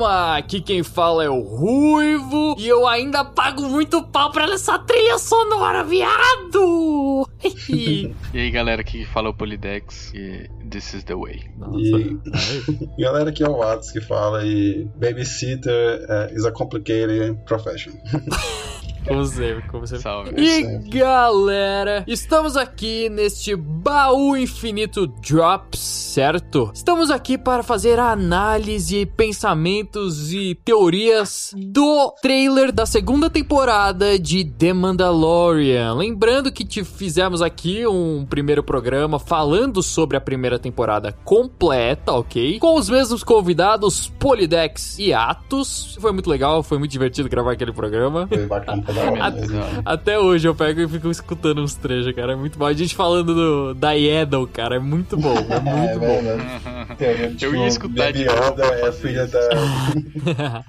chama! Aqui quem fala é o Ruivo e eu ainda pago muito pau pra essa trilha sonora, viado! e aí galera, aqui fala é o Polidex e This is the way. Nossa. E galera, aqui é o Watts que fala e Babysitter uh, is a complicated profession. Como sempre, como sempre. Salve. E galera, estamos aqui neste baú infinito Drops, certo? Estamos aqui para fazer análise, pensamentos e teorias do trailer da segunda temporada de The Mandalorian. Lembrando que te fizemos aqui um primeiro programa falando sobre a primeira temporada completa, ok? Com os mesmos convidados, Polidex e Atos. Foi muito legal, foi muito divertido gravar aquele programa. Foi bacana até hoje eu pego e fico escutando uns trechos, cara. É muito bom. A gente falando do, da Edel, cara. É muito bom. É, é muito é, bom. É, tipo, eu ia escutar de Yoda é filha da.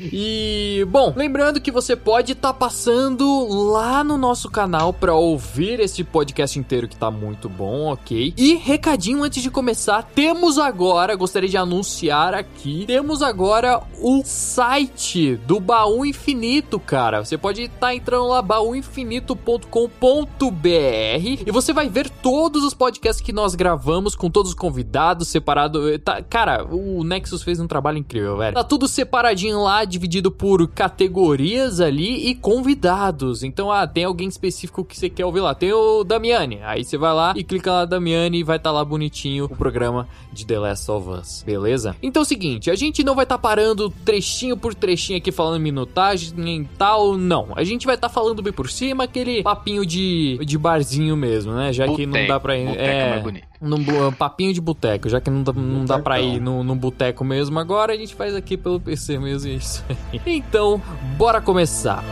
e, bom, lembrando que você pode estar tá passando lá no nosso canal para ouvir esse podcast inteiro que tá muito bom, ok? E recadinho antes de começar, temos agora, gostaria de anunciar aqui, temos agora o site do Baú Infinito, cara. Você pode estar tá entrando lá, baúinfinito.com.br e você vai ver todos os podcasts que nós gravamos com todos os convidados separado. Tá, cara, o Nexus fez um trabalho incrível, velho. Tá tudo separadinho lá, dividido por categorias ali e convidados. Então, ah, tem alguém específico que você quer ouvir lá. Tem o Damiani. Aí você vai lá e clica lá Damiani e vai estar tá lá bonitinho o programa de The Last of Us, beleza? Então é o seguinte, a gente não vai estar tá parando trechinho por trechinho aqui falando minutagem e tal, não. A gente vai estar tá falando bem por cima, aquele papinho de, de barzinho mesmo, né? Já boteco, que não dá pra ir. É, é num papinho de boteco, já que não dá, não dá pra ir no, no boteco mesmo agora, a gente faz aqui pelo PC mesmo é isso aí. Então, bora começar.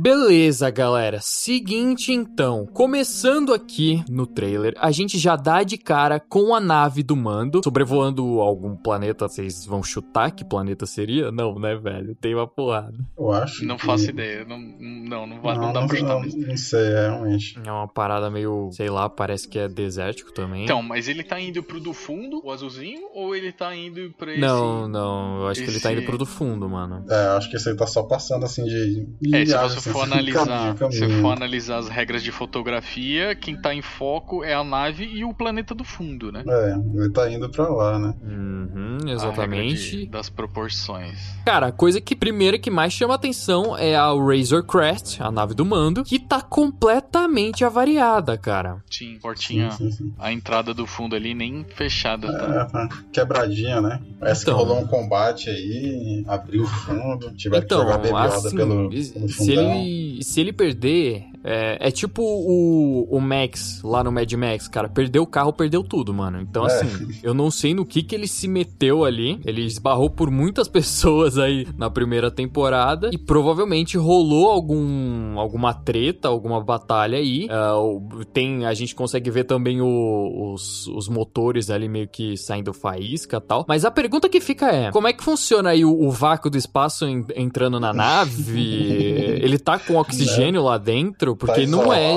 Beleza, galera. Seguinte então, começando aqui no trailer, a gente já dá de cara com a nave do Mando sobrevoando algum planeta. Vocês vão chutar que planeta seria? Não, né, velho? Tem uma porrada. Eu acho. Não que... faço ideia. Não, não, não, vai, não, não dá não, pra chutar. Não, não sei, é, realmente. É uma parada meio, sei lá, parece que é desértico também. Então, mas ele tá indo pro do fundo, o azulzinho, ou ele tá indo pra esse... Não, não. Eu acho esse... que ele tá indo pro do fundo, mano. É, acho que esse aí tá só passando assim de. é, se for analisar, caminho, caminho. se for analisar as regras de fotografia, quem tá em foco é a nave e o planeta do fundo, né? É, ele tá indo pra lá, né? Uhum, exatamente. De, das proporções. Cara, a coisa que primeiro que mais chama atenção é a Razor Crest, a nave do mando, que tá completamente avariada, cara. Sim, portinha. Sim, sim, sim. A entrada do fundo ali nem fechada, tá? É, quebradinha, né? Parece então, que rolou um combate aí, abriu o fundo, tiveram então, que jogar bebioda assim, pelo, pelo se ele, se ele perder é, é, tipo o, o Max lá no Mad Max, cara. Perdeu o carro, perdeu tudo, mano. Então, é. assim, eu não sei no que que ele se meteu ali. Ele esbarrou por muitas pessoas aí na primeira temporada. E provavelmente rolou algum, alguma treta, alguma batalha aí. Uh, tem, a gente consegue ver também o, os, os motores ali meio que saindo faísca e tal. Mas a pergunta que fica é: como é que funciona aí o, o vácuo do espaço en, entrando na nave? ele tá com oxigênio lá dentro? Porque tá não é.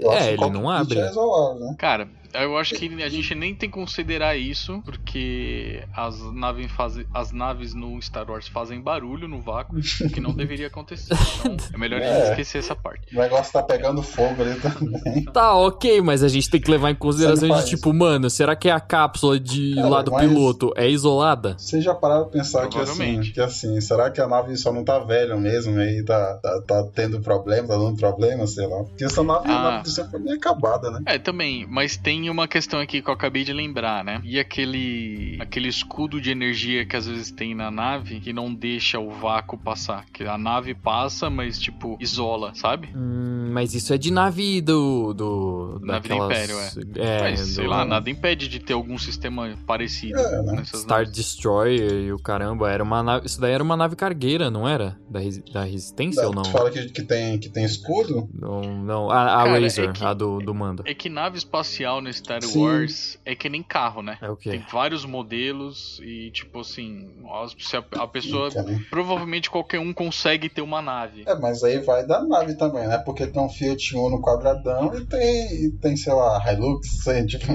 É, ele não abre. É isolado, né? Cara, eu acho que a gente nem tem que considerar isso, porque as naves, faz... as naves no Star Wars fazem barulho no vácuo, que não deveria acontecer. Então é melhor é, a gente esquecer essa parte. O negócio tá pegando fogo ali também. Tá, ok, mas a gente tem que levar em consideração de tipo, mano, será que a cápsula de Cara, lá do piloto é isolada? Você já parou pra pensar que assim, que assim, será que a nave só não tá velha mesmo? Aí tá, tá, tá tendo problema, tá dando problema, sei lá. Porque essa nave, ah. a nave sempre foi acabada, né? É, também, mas tem uma questão aqui que eu acabei de lembrar, né? E aquele aquele escudo de energia que às vezes tem na nave que não deixa o vácuo passar. Que a nave passa, mas tipo, isola, sabe? Hum, mas isso é de nave do. do Nave daquelas... do Império, é. é Mas, sei do... lá, nada impede de ter algum sistema parecido é, né? Star naves. Destroyer e o caramba, era uma nave... isso daí era uma nave cargueira, não era? Da, da Resistência da, ou não? Tu fala que, que, tem, que tem escudo? Não, não. a, a Cara, Razor, é que, a do, do Mando. É que nave espacial no Star Sim. Wars é que nem carro, né? É o quê? Tem vários modelos e, tipo assim, se a, a pessoa... provavelmente qualquer um consegue ter uma nave. É, mas aí vai da nave também, né? Porque tem um Fiat Uno quadradão e tem, tem sei lá, Hilux, sei, tipo...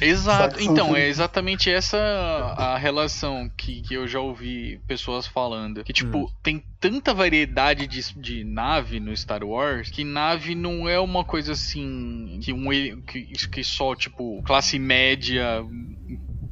Exato, então, é exatamente essa a relação que, que eu já ouvi pessoas falando. Que, tipo, hum. tem tanta variedade de, de nave no Star Wars que nave não é uma coisa assim que um que, que só tipo classe média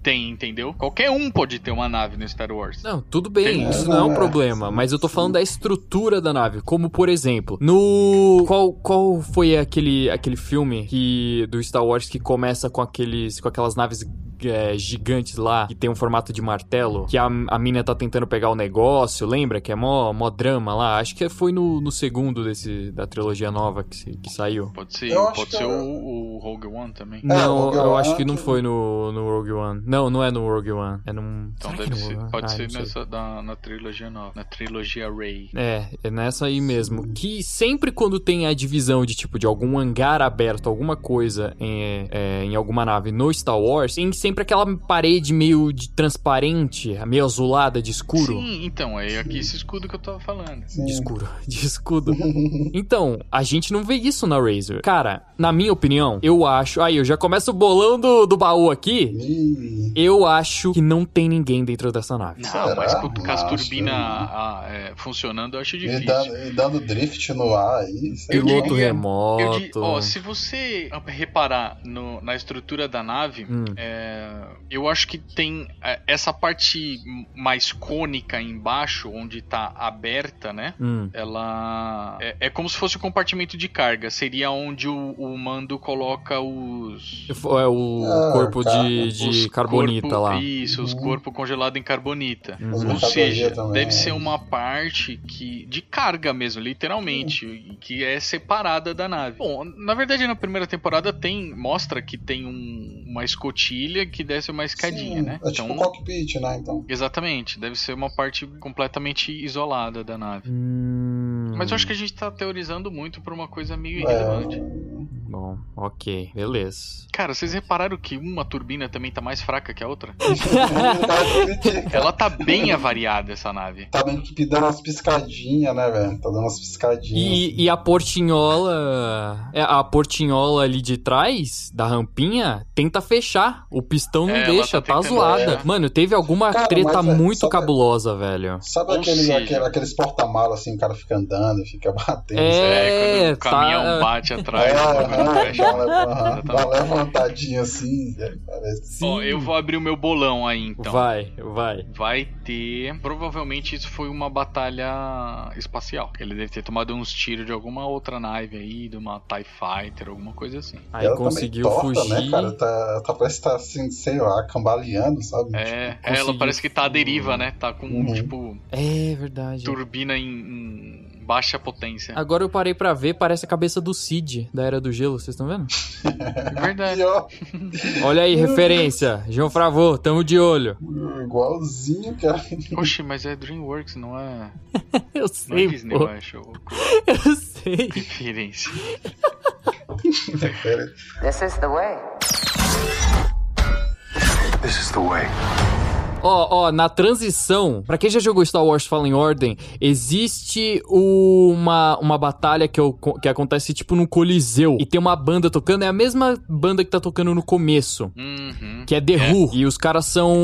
tem, entendeu? Qualquer um pode ter uma nave no Star Wars. Não, tudo bem, tem isso não é um problema, mas eu tô falando da estrutura da nave, como por exemplo, no qual qual foi aquele aquele filme que do Star Wars que começa com aqueles com aquelas naves é, gigantes lá, que tem um formato de martelo, que a, a mina tá tentando pegar o negócio, lembra? Que é mó, mó drama lá. Acho que foi no, no segundo desse, da trilogia nova que, que saiu. Pode ser, pode ser o, o, Rogue One também. Não, é, eu acho que não foi no, no Rogue One. Não, não é no Rogue One. É num. Então deve ser, pode ah, ser nessa da, na trilogia nova, na trilogia Ray. É, é nessa aí mesmo. Que sempre quando tem a divisão de tipo de algum hangar aberto, alguma coisa em, é, em alguma nave no Star Wars, tem sempre sempre aquela parede meio de transparente, meio azulada de escuro. Sim, então, é aqui esse escudo que eu tava falando. Sim. De escuro, de escudo. então, a gente não vê isso na Razer. Cara, na minha opinião, eu acho. Aí, eu já começo o bolão do, do baú aqui. eu acho que não tem ninguém dentro dessa nave. Não, Será? mas com, com as turbinas é, funcionando, eu acho difícil. E dando, e dando drift no ar aí. Piloto remoto. Eu, ó, se você reparar no, na estrutura da nave, hum. é, eu acho que tem é, essa parte mais cônica embaixo, onde tá aberta, né? Hum. Ela é, é, como se fosse o um compartimento de carga. Seria onde o, o mando coloca os. É o ah, corpo tá. de, de carbonita corpo, lá. Isso, os uhum. corpos congelados em carbonita. Uhum. Ou seja, deve ser uma parte que de carga mesmo, literalmente, uhum. que é separada da nave. Bom, na verdade na primeira temporada tem mostra que tem um, uma escotilha que desce uma escadinha, Sim, né? É tipo então, tipo cockpit, né? Então. Exatamente, deve ser uma parte completamente isolada da nave. Hum... Mas eu acho que a gente tá teorizando muito por uma coisa meio é. irrelevante. Bom, ok, beleza. Cara, vocês repararam que uma turbina também tá mais fraca que a outra? Ela tá bem avariada, essa nave. Tá meio que dando umas piscadinhas, né, velho? Tá dando umas piscadinhas. E, e a portinhola. É, a portinhola ali de trás, da rampinha, tenta fechar. O pistão não é, deixa, tá, tá zoada. É. Mano, teve alguma cara, treta é, muito sabe, cabulosa, velho. Sabe aquele, aquele, aqueles porta-malas assim, o cara fica andando e fica batendo. É, é quando o tá... caminhão bate atrás. É, Dá, uma levantadinha assim. Parece. Ó, eu vou abrir o meu bolão aí então. Vai, vai. Vai ter. Provavelmente isso foi uma batalha espacial. Ele deve ter tomado uns tiros de alguma outra nave aí, de uma TIE Fighter, alguma coisa assim. Aí ela conseguiu torta, né, fugir. Né, cara? Tá, tá, parece que tá assim, sei lá, cambaleando, sabe? É, tipo, ela parece que tá à deriva, né? Tá com, uhum. tipo. É verdade. Turbina em, em baixa potência. Agora eu parei para ver, parece a cabeça do Cid, da Era do Gelo, vocês estão vendo? Verdade. Olha aí, referência. João Fravô, tamo de olho. Igualzinho, cara. Oxi, mas é DreamWorks, não é... eu sei, não é Disney, pô. eu acho. Eu sei. Referência. This is the way. This is the way. Ó, ó, na transição, para quem já jogou Star Wars Fallen Order, existe uma, uma batalha que, eu, que acontece tipo num coliseu e tem uma banda tocando, é a mesma banda que tá tocando no começo, uhum. que é The é. Who, e os caras são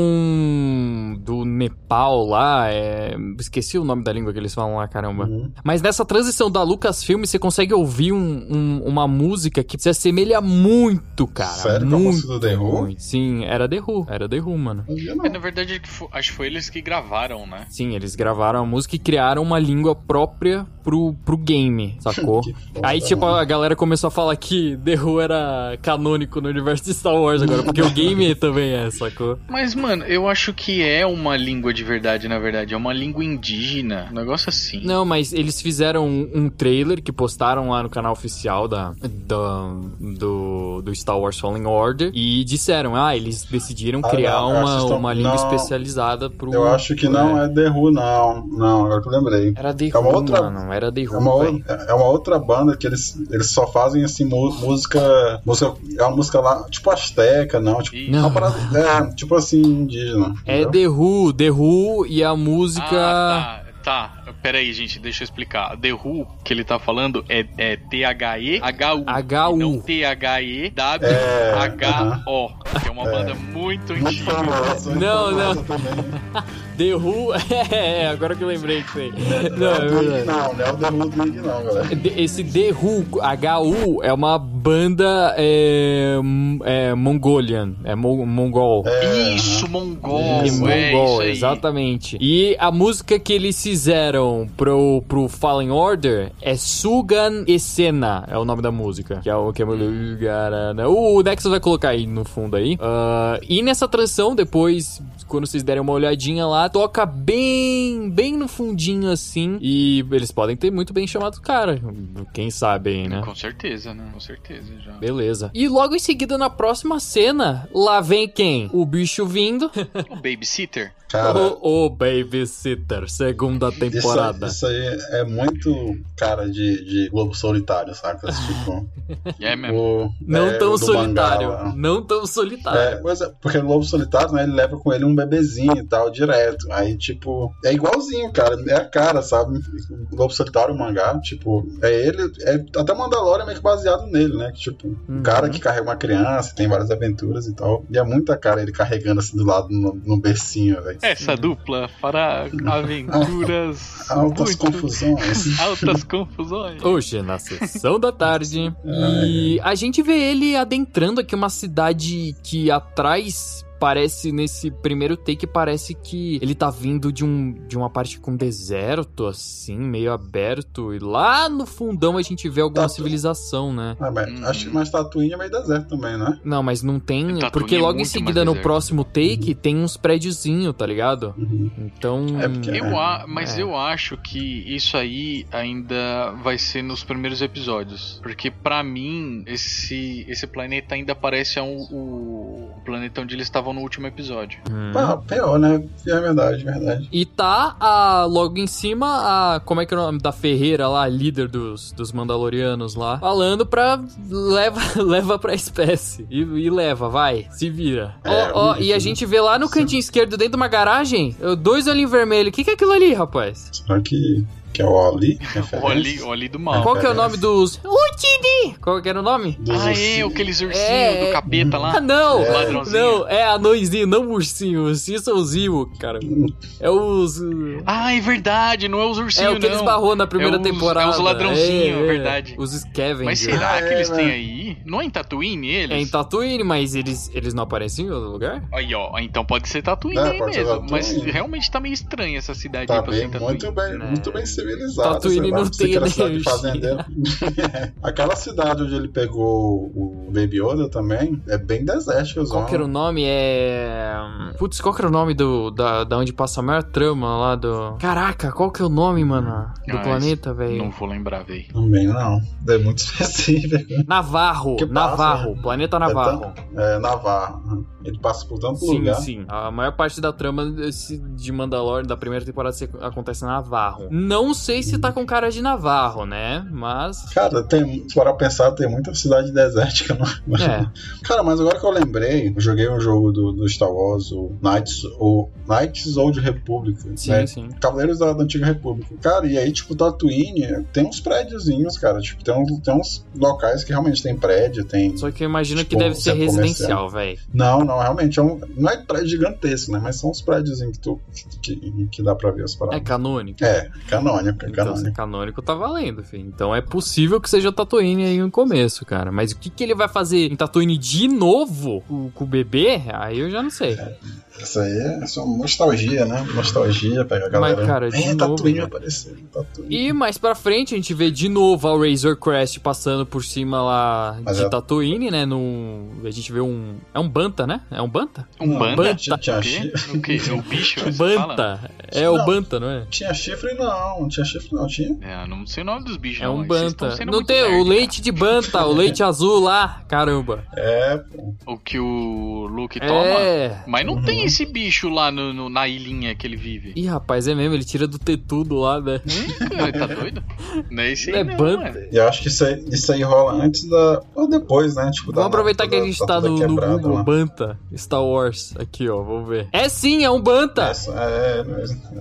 do Nepal lá, é... esqueci o nome da língua que eles falam lá, caramba. Uhum. Mas nessa transição da Lucasfilm, você consegue ouvir um, um, uma música que se assemelha muito, cara. Sério? Muito, do The Who? Sim, era The Who, era The Who, mano. É, na verdade, acho que foi eles que gravaram, né? Sim, eles gravaram a música e criaram uma língua própria pro, pro game, sacou? Aí, tipo, a galera começou a falar que The Who era canônico no universo de Star Wars agora, porque o game também é, sacou? Mas, mano, eu acho que é uma língua de verdade, na verdade. É uma língua indígena, um negócio assim. Não, mas eles fizeram um, um trailer que postaram lá no canal oficial da, da do, do Star Wars Fallen Order e disseram, ah, eles decidiram ah, criar não, uma, uma língua não, especializada pro... Eu acho que não é The Who, não. Não, agora que eu lembrei. Era The é Who, outra, mano, era The Who, é uma, é uma outra banda que eles, eles só fazem, assim, música, música... É uma música lá, tipo Azteca, não, tipo... Não. Parada, é, tipo assim, indígena. É entendeu? The Who, The Who e a música... Ah, tá. Tá, pera aí, gente, deixa eu explicar. The Who que ele tá falando é, é T-H-E-H-U. H-U. Não T-H-E-W-H-O. Que é uma é. banda muito antiga. Não, não. The Who, é, agora que eu lembrei que tem. Não, é verdade. Não, não é o The Who do não, galera. Esse The Who, H-U, é uma banda é, é Mongolian, é mo mongol. É, isso, mongol. É, mongol, é exatamente. E a música que eles fizeram pro, pro Fallen Order é Sugan Esena, é o nome da música. Que é o que é o Nexus vai colocar aí no fundo aí. Uh, e nessa transição, depois, quando vocês derem uma olhadinha lá, toca bem, bem no fundinho assim. E eles podem ter muito bem chamado o cara. Quem sabe aí, né? Com certeza, né? Com certeza já. Beleza. E logo em seguida, na próxima cena, lá vem quem? O bicho vindo. o babysitter. Cara, o, o Babysitter, segunda temporada. Isso aí, isso aí, é muito cara de, de Globo Solitário, saca? Tipo, é mesmo. O, não é, tão solitário. Mangá, não tão solitário. É, pois é, porque no Globo Solitário, né, ele leva com ele um bebezinho e tal, direto. Aí, tipo, é igualzinho, cara. É a cara, sabe? O Globo Solitário, o mangá, tipo, é ele. É, até Mandalorian é meio que baseado nele, né? Que, tipo, uhum. um cara que carrega uma criança, tem várias aventuras e tal. E é muita cara ele carregando assim do lado no, no bercinho, velho. Essa dupla para aventuras. Altas muito... confusões. Altas confusões. Hoje, na sessão da tarde. e a gente vê ele adentrando aqui uma cidade que atrás parece, nesse primeiro take, parece que ele tá vindo de, um, de uma parte com deserto, assim, meio aberto. E lá no fundão a gente vê alguma Tatu... civilização, né? Ah, mas, hum. Acho que mais Tatooine é meio deserto também, né? Não, mas não tem. Tatooine porque é logo é em seguida, no próximo take, uhum. tem uns prédiozinhos, tá ligado? Uhum. Então. É porque, eu é, a... Mas é. eu acho que isso aí ainda vai ser nos primeiros episódios. Porque para mim, esse, esse planeta ainda parece um, o, planeta onde eles estavam estavam no último episódio. Hum. Ah, pior, né? É verdade, verdade. E tá a, logo em cima a. Como é que é o nome da Ferreira lá, líder dos, dos Mandalorianos lá, falando pra. Leva, leva pra espécie. E, e leva, vai, se vira. É, ó, ó, e a gente vê lá no cantinho esquerdo, dentro de uma garagem, dois olhinhos vermelhos. O que, que é aquilo ali, rapaz? Será que que é o Oli. o Oli, o Oli do mal. Qual que é o nome dos. Utini! Qual que era o nome? Dos ah, é, aqueles ursinhos é, do capeta lá. Ah, não! É. Não, é anõezinho, não ursinho. Ursinho são os Imo, cara. É os. Ah, é verdade, não é os ursinhos, É o que não. eles barrou na primeira é os, temporada. É os ladrãozinhos, é, é, verdade. Os Scavengers. Mas será ah, que eles têm aí? Não é em Tatooine eles? É em Tatooine, mas eles, eles não aparecem em outro lugar? Aí, ó, então pode ser Tatooine aí mesmo. Tatooine. Mas realmente tá meio estranha essa cidade tá aí pra bem, ser Muito bem, muito bem civilizado. Tatooine ele não tem energia. Aquela cidade onde ele pegou o Baby Yoda também é bem desértica. Qual que era o nome? É. Putz, qual que era o nome do, da, da onde passa a maior trama lá do. Caraca, qual que é o nome, mano? Do ah, planeta, velho? Não vou lembrar, velho. Também não. É muito específico. Navarro. Navarro. Planeta Navarro. É, é Navarro. Ele passa por tanto sim, lugar. Sim, A maior parte da trama de Mandalorian da primeira temporada acontece na Navarro. Não sei se tá com cara de Navarro, né? Mas. Cara, tem, se for pensar, tem muita cidade desértica. Não? É. Cara, mas agora que eu lembrei, eu joguei um jogo do, do Star Wars, o Knights, o Knights Old Republic. Sim, né? sim. Cavaleiros da, da, Antiga República. Cara, e aí, tipo, Tatooine tem uns prédiozinhos, cara. Tipo, tem, um, tem uns locais que realmente tem prédio, tem. Só que eu imagino tipo, que deve ser residencial, velho. Não, não, realmente. É um, não é prédio gigantesco, né? Mas são uns prédios que, tu, que, que dá pra ver as paradas. É canônico? É, canônico. É então, canônico. canônico tá valendo, filho. Então é possível que seja Tatooine aí no começo, cara. Mas o que, que ele vai fazer em Tatooine de novo com, com o bebê? Aí eu já não sei. É, Isso aí é só nostalgia, né? Nostalgia, pega a galera. Mas, cara, de é, novo, Tatooine né? apareceu. Tatooine. E mais pra frente a gente vê de novo a Razor Crest passando por cima lá Mas de é- Tatooine, né? No, a gente vê um. É um Banta, né? É um Banta? Um Não, banda? banta. Tinha, tinha, O quê? O quê? É o bicho? Um fala? Banta. É o Não. Banta, não é? tinha chifre, não. Não tinha chifre, não. Tinha. É, não sei o nome dos bichos, É não. um estão Banta. Não tem nerd, o leite de Banta, o leite azul lá. Caramba. É, pô. O que o Luke toma. É. Mas não Uhum. tem esse bicho lá no, no- na ilhinha que ele vive. Ih, rapaz, é mesmo, ele tira do tetudo lá, né? Hum, tá doido? Não é esse aí, É não, Banta. é. E eu acho que isso aí, isso aí rola antes da. Ou depois, né? Tipo, da Vamos aproveitar da- que a gente da- tá da no, no Google lá. Banta Star Wars. Aqui, ó, vamos ver. É sim, é um Banta. Essa, é,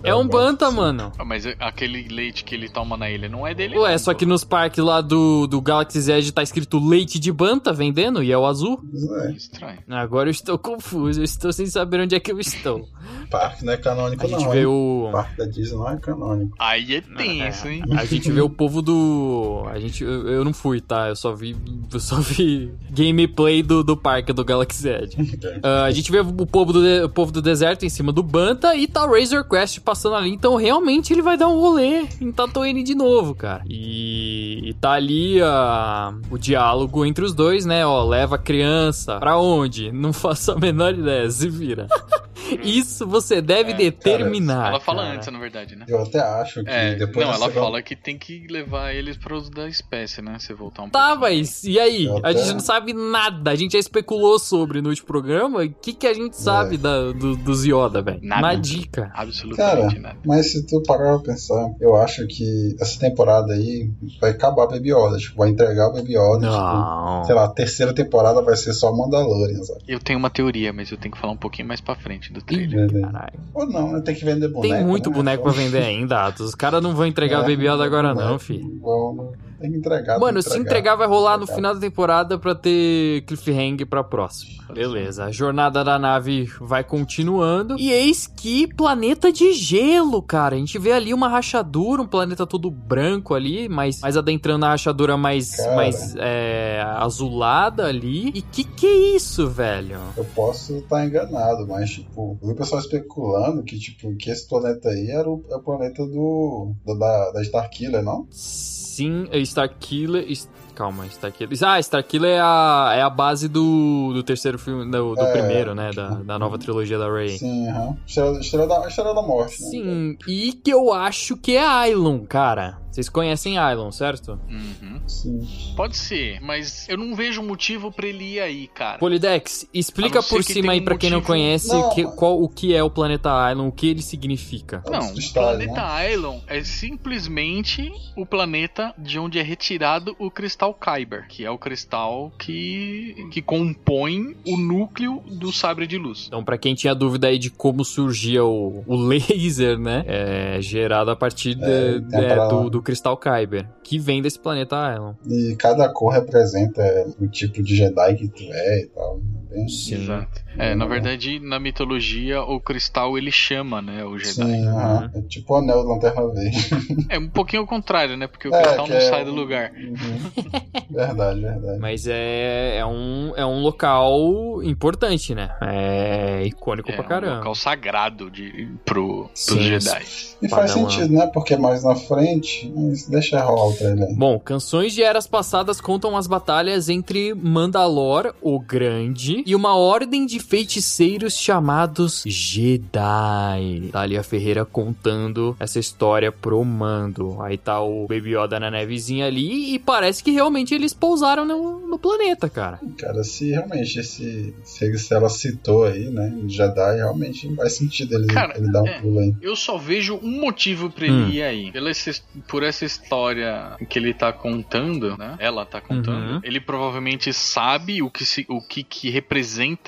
é, É um Banta, sim. mano. Ah, Mas aquele leite que ele toma na ilha não é dele. Ué, não, só pô. que nos parques lá do, do Galaxy Edge tá escrito leite de Banta vendendo e é o azul. É, Estranho. Agora eu estou confuso, eu estou sem saber onde é que eu estou. parque não é canônico, A gente não. vê hein? o. O parque da Disney não é canônico. Aí é tenso, hein? A gente vê o povo do. A gente. Eu, eu não fui, tá? Eu só vi. Eu só vi gameplay do, do parque do Galaxy Edge. Ah, a gente vê o povo, do, de- o povo do deserto em cima do Banta e tá o Razor Quest passando ali. Então realmente ele vai dar um rolê em Tatooine de novo, cara. E, e tá ali ah, o diálogo entre os dois, né? Ó, leva a criança pra onde? Não faço a menor ideia, se vira. Isso você deve É, determinar. ela fala cara. antes, na verdade, né? Eu até acho que É, depois não, ela segunda- fala que tem que levar eles pros da espécie, né? Você voltar um Tá, mas e aí? Eu A até- gente não sabe nada. A gente já especulou sobre no último programa. O que, que a gente sabe da, do, dos Yoda, velho? Nada. Uma dica. Cara, Absolutamente nada. mas se tu parar pra pensar, eu acho que essa temporada aí vai acabar a Baby Yoda. Tipo, vai entregar o Baby Yoda. Tipo, Não. sei lá, a terceira temporada vai ser só Mandalorian, sabe? Eu tenho uma teoria, mas eu tenho que falar um pouquinho mais pra frente do trailer. Caralho. Ou não, né? Tem que vender boneco. Tem muito né? boneco pra vender ainda, Atos. Os caras não vão entregar É, Baby Yoda agora, não, fi. Vamos- Tem que entregar. Mano, tem se entregar vai rolar no Entregar. final da temporada pra ter cliffhanger pra próxima. Beleza, a jornada da nave vai continuando. E eis que planeta de gelo, cara. A gente vê ali uma rachadura, um planeta todo branco ali, mas mais adentrando a rachadura mais, Cara. mais é, azulada ali. E que que é isso, velho? Eu posso estar enganado, mas, tipo, eu vi o pessoal especulando que, tipo, que esse planeta aí era o, é o planeta do, do- da, da Starkiller, não? Sim, é Starkiller. Calma, Starkiller. Ah, Starkiller é a, é a base do, do terceiro filme, do, do É. primeiro, né? Da, da nova trilogia da Rey. Sim, aham. Estrela, estrela, da, estrela da morte, né? Sim, e que eu acho que é Ailon, cara. Vocês conhecem Ailon, certo? Uhum. Sim. Pode ser, mas eu não vejo motivo pra ele ir aí, cara. Polidex, explica não por cima aí um pra quem não motivo. conhece Não, que- qual, o que é o planeta Ailon, o que ele significa. É Não, o planeta né? Ailon é simplesmente o planeta de onde é retirado o cristal Kyber, que é o cristal que, que compõe o núcleo do sabre de luz. Então, pra quem tinha dúvida aí de como surgia o, o laser, né? É gerado a partir de- É, pra- do, do cristal Kyber, que vem desse planeta Ailon. E cada cor representa o tipo de Jedi que tu é e tal. Bem... Sim. Exato. É, na verdade, na mitologia, o cristal ele chama, né, o Jedi. Sim, aham. É tipo o anel da Lanterna Verde. É um pouquinho ao contrário, né, porque o É, cristal não é sai um- do lugar. Uhum. verdade, verdade. Mas é, é, um, é um local importante, né? É icônico É pra um caramba. local sagrado de, pro, Sim, pros Jedi. E faz Padawan. sentido, né? Porque mais na frente, mas deixa rolar o trailer. Bom, canções de eras passadas contam as batalhas entre Mandalor, o Grande, e uma ordem de feiticeiros chamados Jedi. Tá ali a Ferreira contando essa história pro Mando. Aí tá o Baby Yoda na nevezinha ali e parece que realmente eles pousaram no, no planeta, cara. Cara, se realmente esse, se, se ela citou aí, né? o Jedi, realmente faz sentido ele, Cara, ele dar um é. pulo aí. Eu só vejo um motivo pra Hum. ele ir aí. Pela essa- por essa história que ele tá contando, né? Ela tá contando. Uhum. Ele provavelmente sabe o que, se, o que, que representa,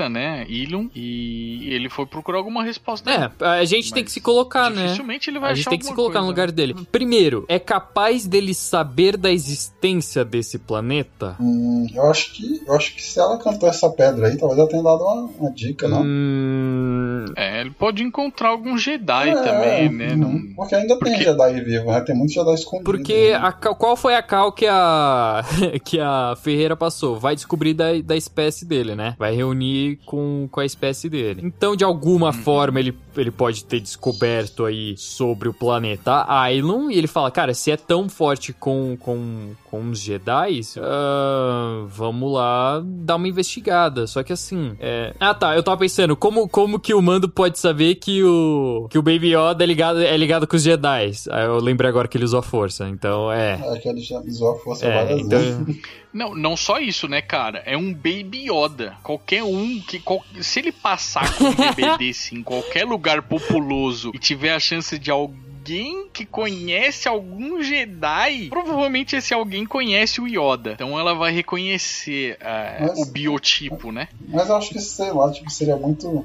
né? Ilum. E ele foi procurar alguma resposta. É, a gente tem que se colocar, né? Dificilmente ele vai A gente tem que se colocar no lugar dele. Primeiro, é capaz dele saber da existência desse planeta? Hum, eu acho que eu acho que se ela cantou essa pedra aí, talvez ela tenha dado uma, uma dica, não? Hum, É, É, ele pode encontrar algum Jedi é, também, né? Uhum. Não... Porque ainda porque... tem Jedi vivo, né? Tem muitos Jedi escondidos. Porque né? a, qual foi a cal que a, que a Ferreira passou? Vai descobrir da, da espécie dele, né? Vai reunir com, com a espécie dele. Então, de alguma hum. forma, ele, ele pode ter descoberto aí sobre o planeta Ailon e ele fala, cara, se é tão forte com, com, com os Jedi, uh, vamos lá dar uma investigada. Só que assim, é... Ah tá, eu tava pensando, como, como que o Mando pode saber que o, que o Baby Yoda é ligado, é ligado com os Jedi? Aí eu lembrei agora que ele usou a força, então é... É que ele já usou a força é, várias então... vezes. Não, não só isso, né, cara? É um Baby Yoda. Qualquer um que. Se ele passar com um bebê desse em qualquer lugar populoso e tiver a chance de alguém alguém que conhece algum Jedi, provavelmente esse alguém conhece o Yoda. Então ela vai reconhecer uh, mas, o biotipo, né? Mas eu acho que, sei lá, tipo, seria muito.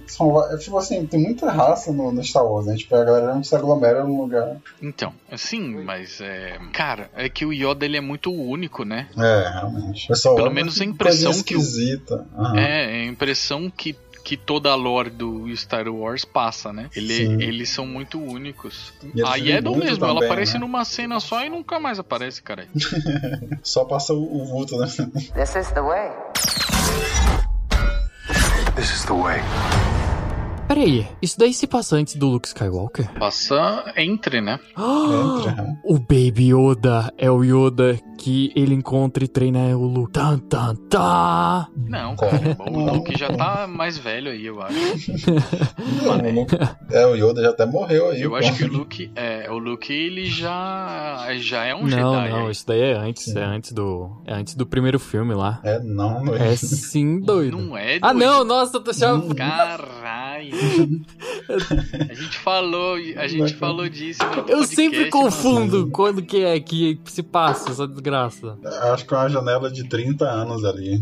É, tipo assim, tem muita raça no, no Star Wars, né? Tipo, a galera não se aglomera num lugar. Então, sim, mas é. Cara, é que o Yoda ele é muito único, né? É, realmente. Pessoal, Pelo menos a impressão que. Esquisita. Uhum. É, a impressão que que toda a lore do Star Wars passa, né? Ele, eles são muito únicos. A Yedo mesmo, também, ela aparece né? numa cena só e nunca mais aparece, cara. só passa o, o vulto, né? This is the way. This is the way. Peraí, isso daí se passa antes do Luke Skywalker? Passa entre, né? entre. O Baby Yoda é o Yoda que ele encontra e treina o Luke. Tan, tan, tan. Não, cara, o Luke já tá mais velho aí, eu acho. é, o Yoda já até morreu aí. Eu acho que o Luke, é, o Luke ele já, já é um não, Jedi. Não, não, isso daí é antes, é antes do, é antes do primeiro filme lá. É não, não é. É sim, doido. Não é doido. Ah, não, nossa, tô achando... Caralho. a gente falou, a gente falou disso Eu podcast, sempre confundo mano. quando que é que se passa essa desgraça graça. Acho que é uma janela de 30 anos ali.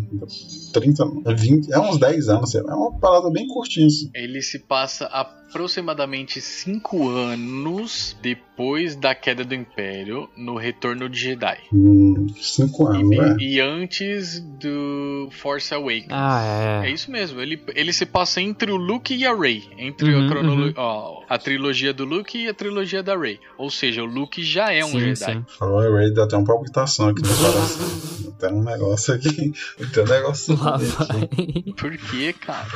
30, 20, é uns 10 anos, é uma parada bem curtinha. Ele se passa aproximadamente 5 anos depois da queda do Império no Retorno de Jedi. 5 hum, anos, e, né? E antes do Force Awakens. Ah, é. É isso mesmo. Ele, ele se passa entre o Luke e a Rey. Entre uhum, a, cronolo... uhum. ó, a trilogia do Luke e a trilogia da Rey. Ou seja, o Luke já é um sim, Jedi. Sim. Falou a Rey, dá até uma palpitação aqui no coração. tem um negócio aqui. Tem um negócio vai. Por que, cara?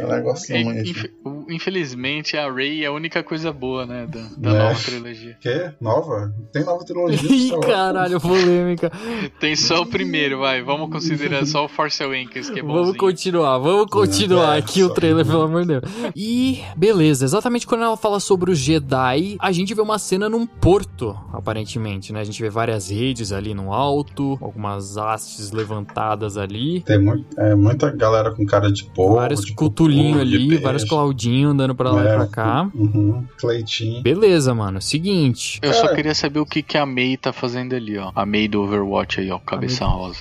É um negócio Inf Infelizmente, a Ray é a única coisa boa, né? Da, da é. nova trilogia. Quê? Nova? Tem nova trilogia. Ih, caralho, polêmica. Tem só o primeiro, vai. Vamos considerar só o Force Awakens, que é bom. Vamos continuar, vamos continuar é, aqui o trailer, pelo amor de Deus. E, beleza, exatamente quando ela fala sobre os Jedi, a gente vê uma cena num porto, aparentemente, né? A gente vê várias redes ali no alto, algumas hastes levantadas ali. Tem muito, é, muita galera com cara de porco. Vários tipo, cutulinho ali, vários Claudinho andando pra lá é, e pra cá. Uhum, Cleitinho. Beleza, mano. Seguinte. Eu só queria saber o que, que a May tá fazendo ali, ó. A May do Overwatch aí, ó. Cabeça rosa.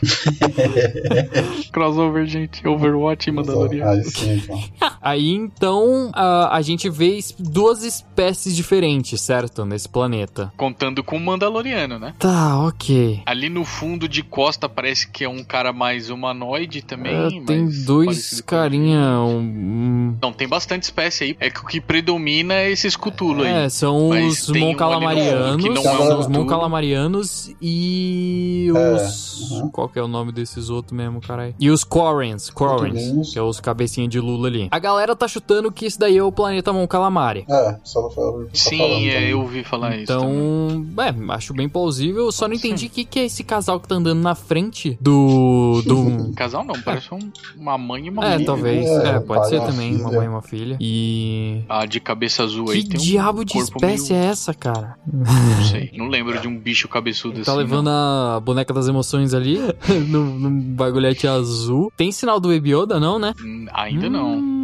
Crossover, gente. Overwatch e Mandalorian. Aí, sim, então. aí então a, a gente vê duas espécies diferentes, certo? Nesse planeta. Contando com o Mandaloriano, né? Tá, ok. Ali no fundo de costa parece que é um cara mais humanoide também. É, tem dois carinha. Um... Não, tem bastante espécie aí. É que o que predomina é esse escutulo é, aí. são os Mon Calamarianos. Um são os Mon Calamarianos e os. É, Qual que é o nome desses outros mesmo, caralho? E os Quarrens. Quarrens, que é os cabecinha de Lula ali. A galera tá chutando que esse daí é o planeta Mon Calamari. É, só tá Sim, é, eu ouvi falar então, isso. Então, é, acho bem plausível. Só não entendi o que, que é esse casal que tá andando na frente do. do... casal não, parece um, uma mãe e uma É, talvez. É, é pode ser também, filha. uma mãe e uma filha. E. A de cabeça azul que aí tem diabo um de espécie meio... é essa, cara? Não sei. Não lembro de um bicho cabeçudo Ele assim. Tá levando não. a boneca das emoções ali, no, no bagulhete azul. Tem sinal do Baby Yoda, não, né? Hum, ainda hum... não.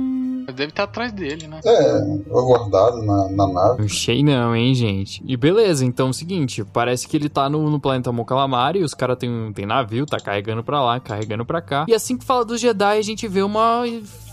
Deve estar atrás dele, né? É, guardado na, na nave. Não sei não, hein, gente. E beleza, então é o seguinte, parece que ele tá no, no planeta Mocalamari, os caras tem, tem navio, tá carregando pra lá, carregando pra cá. E assim que fala dos Jedi, a gente vê uma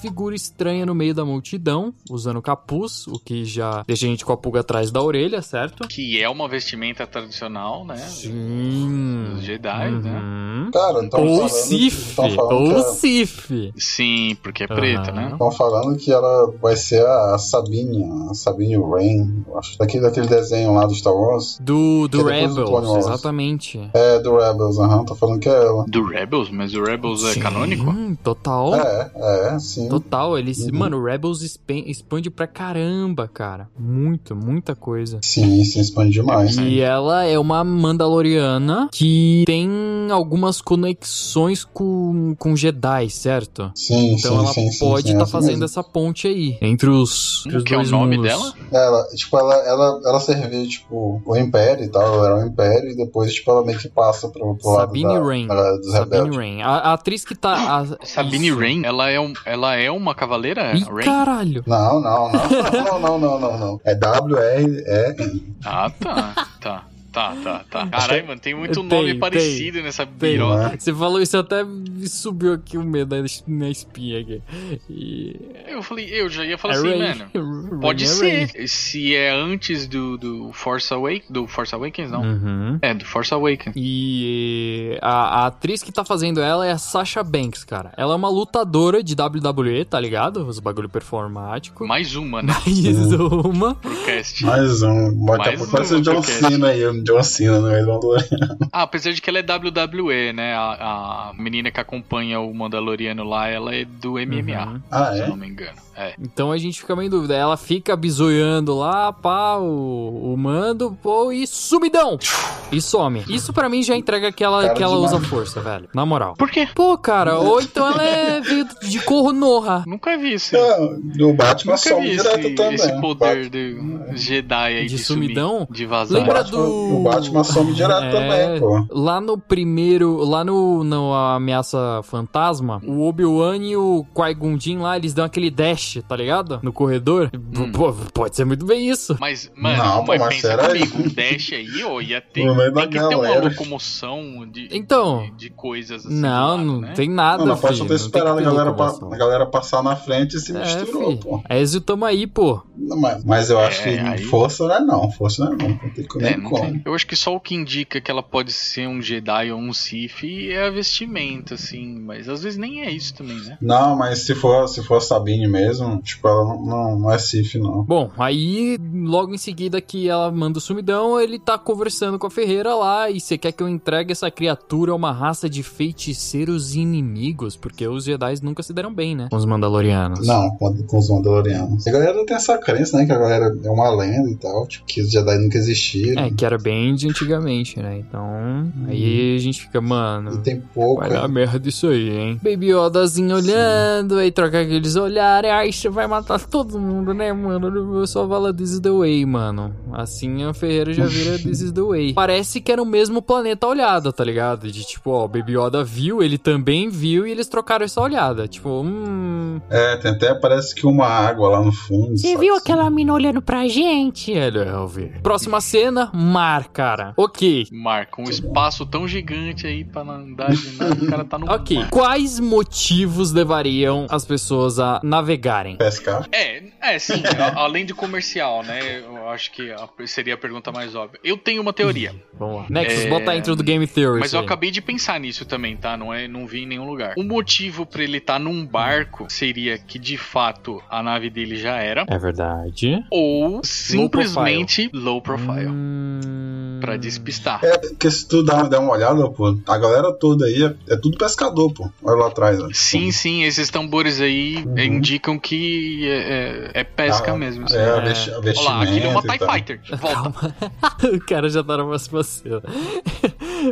figura estranha no meio da multidão, usando capuz, o que já deixa a gente com a pulga atrás da orelha, certo? Que é uma vestimenta tradicional, né? Sim. Dos Jedi, né? Uhum. Cara, então Ou Sif, ou Sif. Sim, porque é preta, né? Estão falando que ela vai ser a Sabine, a Sabine Rain, eu acho, daquele, daquele desenho lá do Star Wars. Do, do Que é do Rebels, Wars. exatamente. É, do Rebels, aham, tô falando que é ela. Do Rebels? Mas o Rebels é Sim, canônico? Total. É, é, sim. Total, eles. Uhum. Mano, o Rebels expan- expande pra caramba, cara. Muito, muita coisa. Sim, sim, expande demais. E ela é uma Mandaloriana que tem algumas conexões com, com Jedi, certo? Sim, Então sim, ela sim, sim, pode sim, estar é assim fazendo mesmo. essa ponte aí entre os, entre os que é o nome mundos. dela? Ela, tipo, ela, ela, ela servia, tipo, o Império e tal, ela era o Império, e depois, tipo, ela meio que passa pro, pro Sabine lado da, Wren. da, dos Sabine rebeldes. Rain. A, a atriz que tá. a- Sabine isso. Rain, ela é, um, ela é uma cavaleira? Ih, Rain? caralho. Não, não, não, não, não, não, não, não. É W-R-E-N. Ah, tá. Tá. Tá, tá, tá. Caralho, mano, tem muito Tem, nome tem, parecido nessa Tem. biroca. né? Você falou isso até me subiu aqui o medo na- espinha aqui. E. Eu falei, eu já ia falar é assim, mano. Rain Pode é ser. Se é antes do, do Force Awakens. Do Force Awakens, não. Uhum. É, do Force Awakens. E a, a atriz que tá fazendo ela é a Sasha Banks, cara. Ela é uma lutadora de WWE, tá ligado? Os bagulho performático. Mais uma, né? Mais uma. Pro cast. Mais um. Daqui a Mais um o John. Cena aí, John Cena no meio do Mandaloriano. Ah, apesar de que ela é WWE, né? A, a menina que acompanha o Mandaloriano lá, ela é do MMA. Uhum. Ah, Se eu é? não me engano. É. Então a gente fica meio em dúvida. Ela fica bisoiando lá, pá, o, o mando, pô, e sumidão! E some. Isso pra mim já entrega que ela, Cara que ela usa força, velho. Na moral. Por quê? Pô, cara, ou então ela é veio de Konoha. Nunca vi isso. Não, o Batman Nunca some vi direto esse, também. esse poder do Jedi aí De de, sumir, sumidão? de vazar. Lembra Batman- do- O Batman some direto É, também, pô. Lá no primeiro, lá no, no Ameaça Fantasma, o Obi-Wan e o Qui-Gon Jinn lá, eles dão aquele dash, tá ligado? No corredor. Hum. Pô, pode ser muito bem isso. Mas, mano, Não, pô, mas pensa comigo, isso? um dash aí, ó, ia ter, tem que ter uma galera. locomoção de, Então. de, de coisas assim. não, do lado, não né? tem nada, Não, não pode filho. ter Não tem esperado a ter galera, a galera passar na frente e se É, misturou, fi. pô. É Ezio, tamo aí, pô. Não, Mas, mas eu acho É, que aí- força não é não. Força não é não. Não tem É, nem não como. tem. Eu acho que só o que indica que ela pode ser um Jedi ou um Sith é a vestimenta, assim. Mas às vezes nem é isso também, né? Não, mas se for, se for a Sabine mesmo, tipo, ela não, não, não é Sif, não. Bom, aí logo em seguida que ela manda o sumidão, ele tá conversando com a Ferreira lá e você quer que eu entregue essa criatura a uma raça de feiticeiros inimigos? Porque os Jedi nunca se deram bem, né? Com os Mandalorianos. Não, com, com os Mandalorianos. A galera tem essa crença, né? Que a galera é uma lenda e tal. Tipo, que os Jedi nunca existiram. É, que era bem de antigamente, né? Então, aí a gente fica, E mano. tem pouco. Vai dar é. merda isso aí, hein? Baby Yodazinho olhando, aí troca aqueles olhares. Ai, você vai matar todo mundo, né, mano? Eu só fala This is the way, mano. Assim a Ferreira já vira This is the way. Parece que era o mesmo planeta olhada, tá ligado? De tipo, ó, o Baby Yoda viu, ele também viu e eles trocaram essa olhada. Tipo, hum. É, tem até parece que uma água lá no fundo. Você viu aquela mina olhando pra gente? Eu vi. Próxima cena, mar, cara. Ok. Marca um espaço tão gigante aí pra andar de nada, o cara tá no Ok. mar. Quais motivos levariam as pessoas a navegarem? Pescar. É, é sim, a- além de comercial, né? Eu acho que a- seria a pergunta mais óbvia. Eu tenho uma teoria, Vamos lá. Nexus, É, bota a intro do Game Theory. mas eu aí. acabei de pensar nisso também, tá? Não é, não vi em nenhum lugar. O motivo pra ele estar num barco seria que de fato a nave dele já era É verdade. ou simplesmente low profile, Hum... Pra despistar. É, porque se tu dá, der uma olhada, pô, a galera toda aí é, é tudo pescador, pô. Olha lá atrás, ó. Sim, sim, esses tambores aí Uhum. indicam que é, é- é pesca Ah, mesmo. É, a É. vesti- a Olha lá, aquele é uma TIE. Fighter. Volta. Calma. o cara já tá na próxima cena.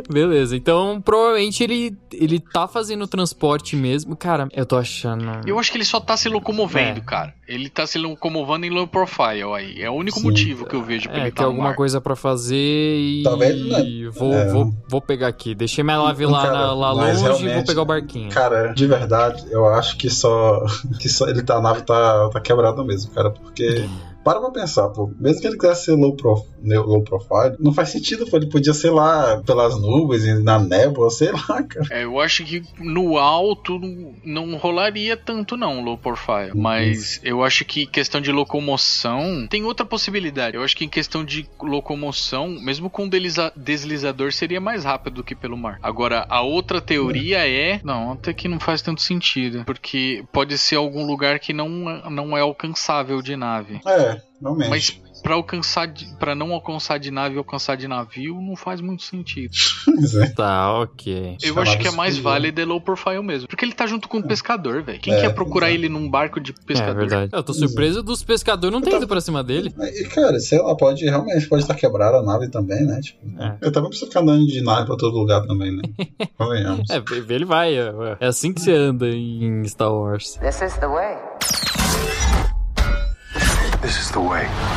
Beleza, então provavelmente ele, ele tá fazendo o transporte mesmo. Cara, eu tô achando. Eu acho que ele só tá se locomovendo, É. cara. Ele tá se locomovendo em low profile aí. É o único Sim. motivo que eu vejo pra É, ele tem tá no alguma mar. coisa pra fazer e. Talvez, né? Vou, É. vou, vou pegar aqui. Deixei minha nave lá, Cara, na- lá longe e vou pegar o barquinho. Cara, de verdade, eu acho que só. Que só ele tá, a nave tá, tá quebrada mesmo, cara, porque para pra pensar, pô. Mesmo que ele quisesse ser low, prof, low profile, não faz sentido, pô. Ele podia ser lá pelas nuvens, na névoa, sei lá, cara. É, eu acho que no alto não rolaria tanto, não, low profile. Uhum. Mas eu acho que questão de locomoção tem outra possibilidade. Eu acho que em questão de locomoção, mesmo com deslizador, seria mais rápido do que pelo mar. Agora, a outra teoria é. é não, até que não faz tanto sentido. Porque pode ser algum lugar que não, não é alcançável de nave. É, realmente. Mas para alcançar para não alcançar de nave e alcançar de navio não faz muito sentido. é. Tá, ok. Eu acho que é mais válido é low profile mesmo, porque ele tá junto com o pescador, velho. Quem é, quer procurar é. ele num barco de pescador? É verdade. Eu tô surpreso dos pescadores não ter ido pra cima dele. E cara, sei lá, pode realmente pode estar quebrada a nave também, né? Tipo, é. Eu também preciso ficar andando de nave pra todo lugar também, né? Convenhamos. é, ele vai. É, é assim que você anda em Star Wars. This is the way. This is the way.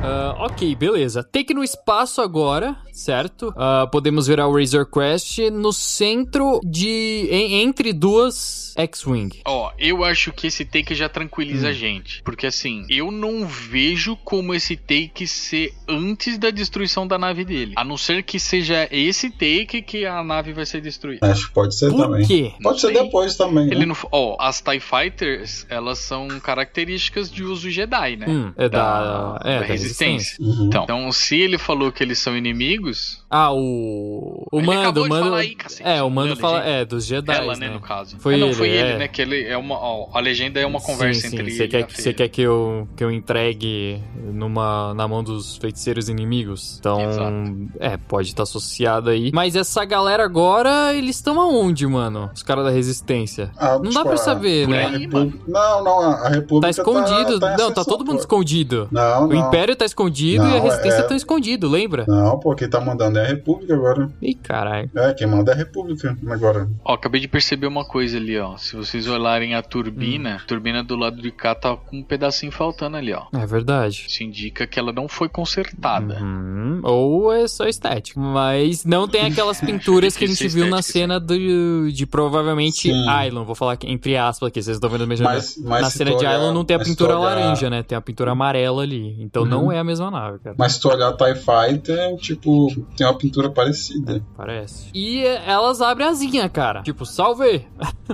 Uh, ok, beleza. Take no espaço agora, certo? Uh, podemos ver a Razor Crest no centro de. Em, entre duas X-Wing. Ó, oh, eu acho que esse take já tranquiliza hum. a gente. Porque assim, eu não vejo como esse take ser antes da destruição da nave dele. A não ser que seja esse take que a nave vai ser destruída. Acho que pode ser Por também. Quê? Pode ser depois também. Ele né? não. Ó, oh, as TIE Fighters, elas são características de uso Jedi, né? Hum, é da, da, é, da resistência resistência. Uhum. Então, então, se ele falou que eles são inimigos. Ah, o. O ele Mando, o Mando. Aí, é, o Mando fala. É, dos Jedi. Ela, né, né, no caso. Foi não, ele, foi ele, é. né? Que ele é uma. Ó, a legenda é uma conversa sim, sim. entre Você quer, você quer que eu, que eu entregue numa, na mão dos feiticeiros inimigos? Então. Exato. É, pode estar associado aí. Mas essa galera agora, eles estão aonde, mano? Os caras da resistência. Ah, não tipo, dá pra saber, né? Aí, não, não, a República. Tá escondido. Tá, tá não, tá todo mundo escondido. Não, não. O Império tá escondido não, e a Resistência é... tá escondido, lembra? Não, pô, quem tá mandando é a República agora. Ih, caralho. É, quem manda é a República agora. Ó, acabei de perceber uma coisa ali, ó. Se vocês olharem a turbina, hum. a turbina do lado de cá tá com um pedacinho faltando ali, ó. É verdade. Isso indica que ela não foi consertada. Uhum. Ou é só estética. Mas não tem aquelas pinturas que a gente viu na cena do, de provavelmente Sim. Island. Vou falar entre aspas aqui, vocês estão vendo mesmo. Mas, mas na cena de Island não tem a pintura laranja, né? Tem a pintura amarela ali. Então uhum. não é a mesma nave, cara. Mas se tu olhar a TIE Fighter, tipo, tem uma pintura parecida. É, parece. E elas abrem asinha, cara. Tipo, salve!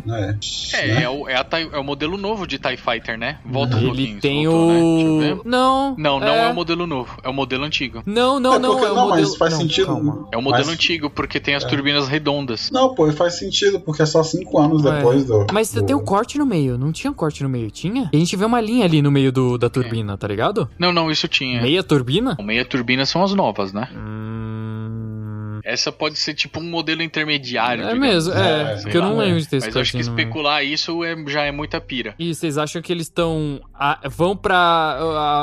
É. É, né? é, o, é, TIE, é, o modelo novo de TIE Fighter, né? Volta um Ele pouquinho. Ele tem voltou, o. Né? Não. Não, não é... é... o modelo novo. É o modelo antigo. Não, não, é não. Porque, é o não, modelo... mas faz não, sentido. Calma. É o modelo mas... antigo, porque tem as é. turbinas redondas. Não, pô, faz sentido, porque é só 5 anos é. depois do. Mas do... tem um corte no meio. Não tinha um corte no meio? Tinha? E a gente vê uma linha ali no meio do, da turbina, tá ligado? Não, não, isso tinha. Meia turbina? Meia turbina são as novas, né? Hum... Essa pode ser tipo um modelo intermediário. É mesmo, é. é porque eu não lembro de ter Mas eu acho que especular isso é, já é muita pira. E vocês acham que eles estão. vão pra,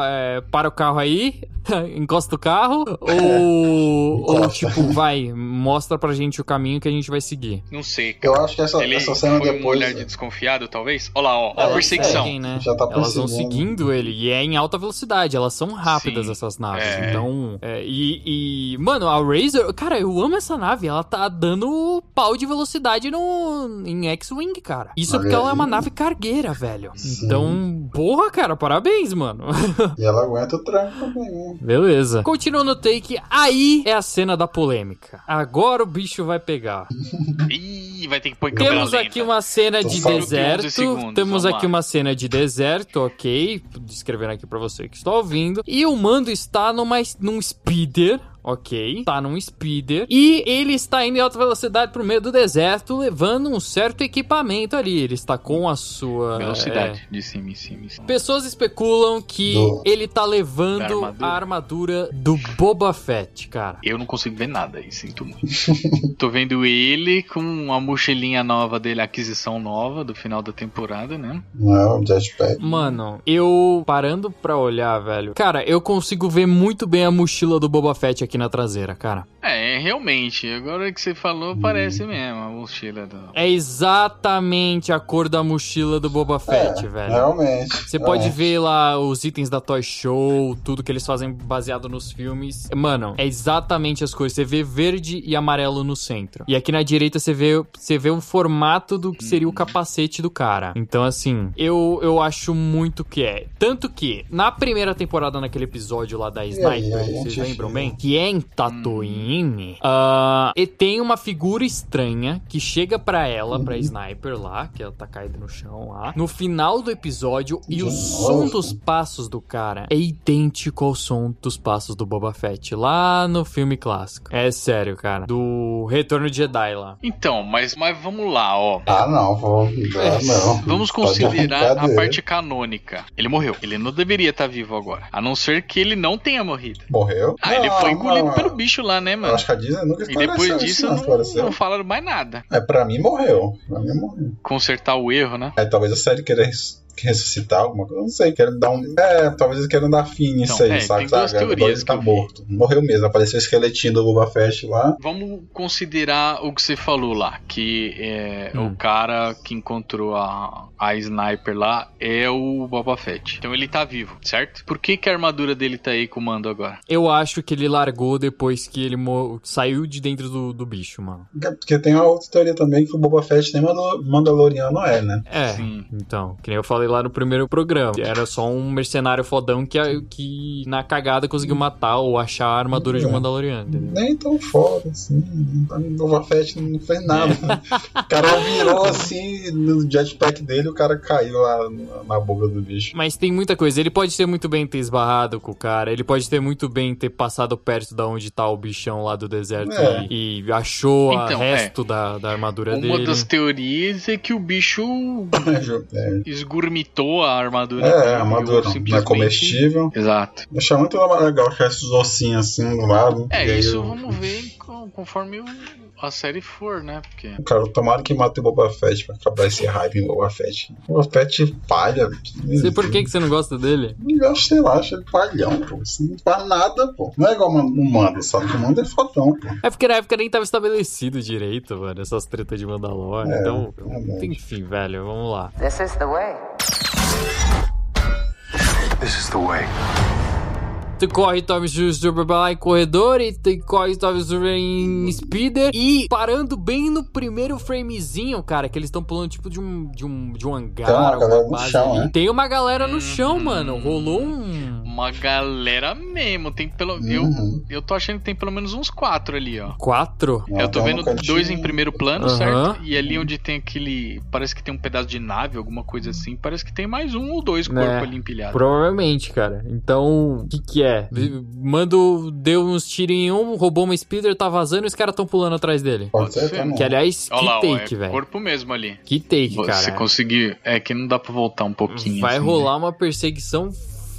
é, para o carro aí? encosta o carro? Ou, ou, tipo, vai, mostra pra gente o caminho que a gente vai seguir? Não sei. Eu acho que essa, ele essa cena foi depois. Um olhar de desconfiado, talvez? Olha lá, ó, a perseguição. Seguem, né? Já tá elas vão seguindo ele e é em alta velocidade. Elas são rápidas, Sim. essas naves. É. Então. É, e, e, mano, a Razor. Cara, eu amo essa nave. Ela tá dando pau de velocidade no, em X-Wing, cara. Isso porque ela é uma nave cargueira, velho. Sim. Então, porra, cara, parabéns, mano. E ela aguenta o tranco também? Beleza. Continuando o take, aí é a cena da polêmica. Agora o bicho vai pegar. Ih, vai ter que pôr em Temos aqui uma cena de deserto. Segundos, Temos aqui lá. uma cena de deserto, ok? Descrevendo aqui pra você que está ouvindo. E o mando está numa, num speeder ok? Tá num speeder e ele está indo em alta velocidade pro meio do deserto, levando um certo equipamento ali. Ele está com a sua velocidade é... de cima em cima, em cima. Pessoas especulam que do... ele tá levando armadura. a armadura do Boba Fett, cara. Eu não consigo ver nada aí, sinto muito. Tô vendo ele com uma mochilinha nova dele, aquisição nova do final da temporada, né? Não, jetpack. Mano, eu parando pra olhar, velho. Cara, eu consigo ver muito bem a mochila do Boba Fett aqui aqui na traseira, cara. É, realmente. Agora que você falou, parece mesmo a mochila do. É exatamente a cor da mochila do Boba Fett, É, velho. Realmente. Você pode É. ver lá os itens da Toy Show, tudo que eles fazem baseado nos filmes. Mano, é exatamente as cores. Você vê verde e amarelo no centro. E aqui na direita você vê, você vê o formato do que seria o capacete do cara. Então, assim, eu, eu acho muito que é. Tanto que, na primeira temporada, naquele episódio lá da aí, Sniper, a vocês lembram viu. bem? Que é em Tatooine. Ah, e tem uma figura estranha que chega pra ela, pra Sniper lá, que ela tá caída no chão lá, no final do episódio, e o som dos passos do cara é idêntico ao som dos passos do Boba Fett lá no filme clássico. É sério, cara. Do Retorno de Jedi lá. Então, mas, mas vamos lá, ó. Ah, não, vou. Ah, não. Vamos Tá de considerar a parte canônica. Ele morreu. Ele não deveria estar vivo agora. A não ser que ele não tenha morrido. Morreu? Ah, ele Não, foi engolido não. pelo bicho lá, né, mano? acho que a Disney nunca E depois isso, disso não, não, falaram mais nada. É, pra mim morreu. Pra mim morreu. Consertar o erro, né? Aí talvez a série queira ressuscitar alguma coisa. Não sei, querendo dar um. É, talvez eles queiram dar fim nisso Então, aí, é, sabe? tem duas sabe? Teorias ele tá morto. Morreu mesmo. Apareceu o esqueletinho do Boba Fett lá. Vamos considerar o que você falou lá, que é, Hum. o cara que encontrou a, a sniper lá é o Boba Fett. Então ele tá vivo, certo? Por que, que a armadura dele tá aí com o mando agora? Eu acho que ele largou depois que ele mo- saiu de dentro do, do bicho, mano. Porque tem uma outra teoria também que o Boba Fett nem Mandal- Mandaloriano é, né? É. Sim. Então, que nem eu falei lá no primeiro programa. Era só um mercenário fodão que, que na cagada conseguiu matar ou achar a armadura de um É. Mandaloriano, entendeu? Nem tão foda, assim. O Boba Fett não fez nada. o cara virou assim no jetpack dele o cara caiu lá na- boca do bicho. Mas tem muita coisa. Ele pode ter muito bem ter esbarrado com o cara. Ele pode ter muito bem ter passado perto da onde tá o bichão lá do deserto É. e, e achou o Então, resto da, da armadura Uma dele. das teorias é que o bicho É, esgurmitou a armadura. é a armadura não é simplesmente- comestível. Exato. Achei muito legal achar esses ossinhos assim do lado. É, isso eu- vamos ver conforme o- a série for, né? Porque. Cara, tomara que mate o Boba Fett pra acabar esse hype em Boba Fett. Boba Fett palha. Sei por que, que você não gosta dele. Eu sei lá, acho ele palhão, pô. Isso não faz nada, pô. Não é igual o Mando, sabe? O Mando é fodão, pô. É porque na época nem tava estabelecido direito, mano, essas tretas de Mandalorian. É, então, verdade. enfim, velho, vamos lá. This is the way. This is the way. Tu corre Tommy Super lá em corredor e tu corre Tommy Super em speeder e parando bem no primeiro framezinho, cara, que eles estão pulando tipo de um, de um, de um hangar, Tem uma galera no base chão, né? Tem uma galera no chão, Uhum. mano. Rolou um. Uma galera mesmo. Tem pelo. Uhum. Eu, eu tô achando que tem pelo menos uns quatro ali, ó. Quatro. Não, eu tô um vendo dois em primeiro plano, Aham. certo? E ali onde tem aquele. Parece que tem um pedaço de nave, alguma coisa assim. Parece que tem mais um ou dois corpos É, ali empilhados. Provavelmente, cara. Então, o que que é? Mando deu uns tiros em um, roubou uma speeder, tá vazando e os caras tão pulando atrás dele. Pode ser também. Que aliás, Olha lá, que ó, take, é velho. corpo mesmo ali. Que take, Você cara. conseguir. É que não dá pra voltar um pouquinho. Vai assim, rolar né? uma perseguição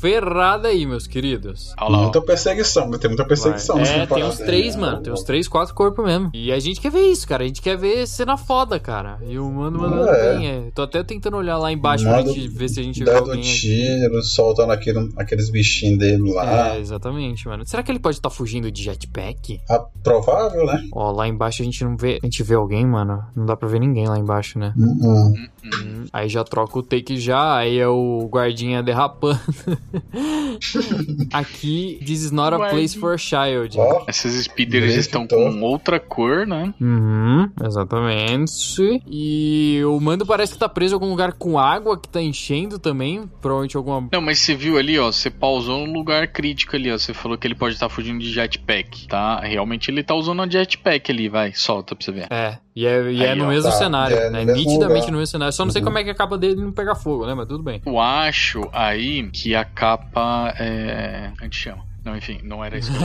ferrada aí, meus queridos. Olha lá, ó. Muita perseguição, tem muita perseguição. É, tem uns aí, três, né? mano. Tem uns três, quatro corpos mesmo. E a gente quer ver isso, cara. A gente quer ver cena foda, cara. E o mano mandando É. bem. É. Tô até tentando olhar lá embaixo pra Manda gente ver se a gente vê alguém. aqui. tiro, soltando aquele, aqueles bichinhos dele lá. É, exatamente, mano. Será que ele pode estar fugindo de jetpack? Ah, provável, né? Ó, lá embaixo a gente não vê. A gente vê alguém, mano. Não dá pra ver ninguém lá embaixo, né? Uhum. Hum, Aí já troca o take já, aí é o guardinha derrapando. Aqui, this is not a place for a child. Ó, Essas speeders estão todo. com outra cor, né? Uhum, exatamente. E o mando parece que tá preso em algum lugar com água que tá enchendo também. Provavelmente alguma. Não, mas você viu ali, ó, você pausou um lugar crítico ali, ó. Você falou que ele pode estar fugindo de jetpack, tá? Realmente ele tá usando a jetpack ali, vai, solta pra você ver. É, e é, e é Aí, no ó. mesmo Tá, cenário, é no né? mesmo Nitidamente lugar. no mesmo cenário. Só não sei Uhum. como é que a capa dele não pega fogo, né? Mas tudo bem. Eu acho aí que a capa é. A gente chama. Não, enfim, não era isso que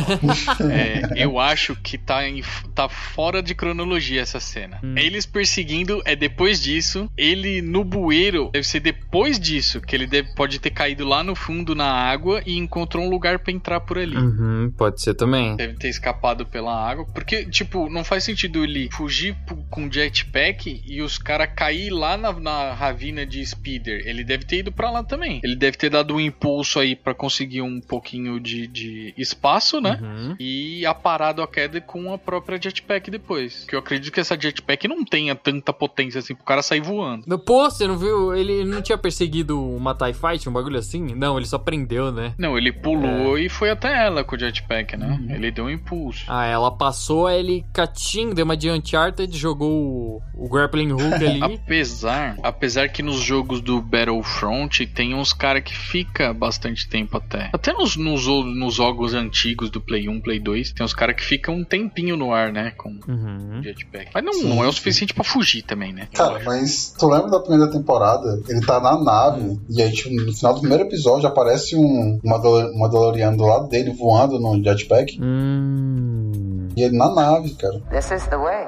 eu. É, eu acho que tá, em- tá fora de cronologia essa cena. Hum. Eles perseguindo é depois disso. Ele no bueiro deve ser depois disso. Que ele deve- pode ter caído lá no fundo na água e encontrou um lugar pra entrar por ali. Uhum, pode ser também. Deve ter escapado pela água. Porque, tipo, não faz sentido ele fugir com jetpack e os caras cair lá na, na ravina de speeder. Ele deve ter ido pra lá também. Ele deve ter dado um impulso aí pra conseguir um pouquinho de, de de espaço, né? Uhum. E aparado a queda com a própria jetpack depois. Que eu acredito que essa jetpack não tenha tanta potência assim pro cara sair voando. Pô, você não viu? Ele não tinha perseguido uma TIE Fight, um bagulho assim? Não, ele só prendeu, né? Não, ele pulou e foi até ela com o jetpack, né? Ele deu um impulso. Ah, ela passou, ele catinho, deu uma de Uncharted, jogou o, o grappling hook ali. Apesar, apesar que nos jogos do Battlefront tem uns cara que fica bastante tempo até. Até nos, nos, nos jogos antigos do Play 1, Play 2, tem uns cara que ficam um tempinho no ar, né? Com Uhum. jetpack. Mas não, Sim. não é o suficiente pra fugir também, né? Cara, mas tu lembra da primeira temporada? Ele tá na nave, e aí, tipo, no final do primeiro episódio aparece um Mandalor- Mandaloriano do lado dele voando no jetpack. Hum. E ele na nave, cara. This is the way.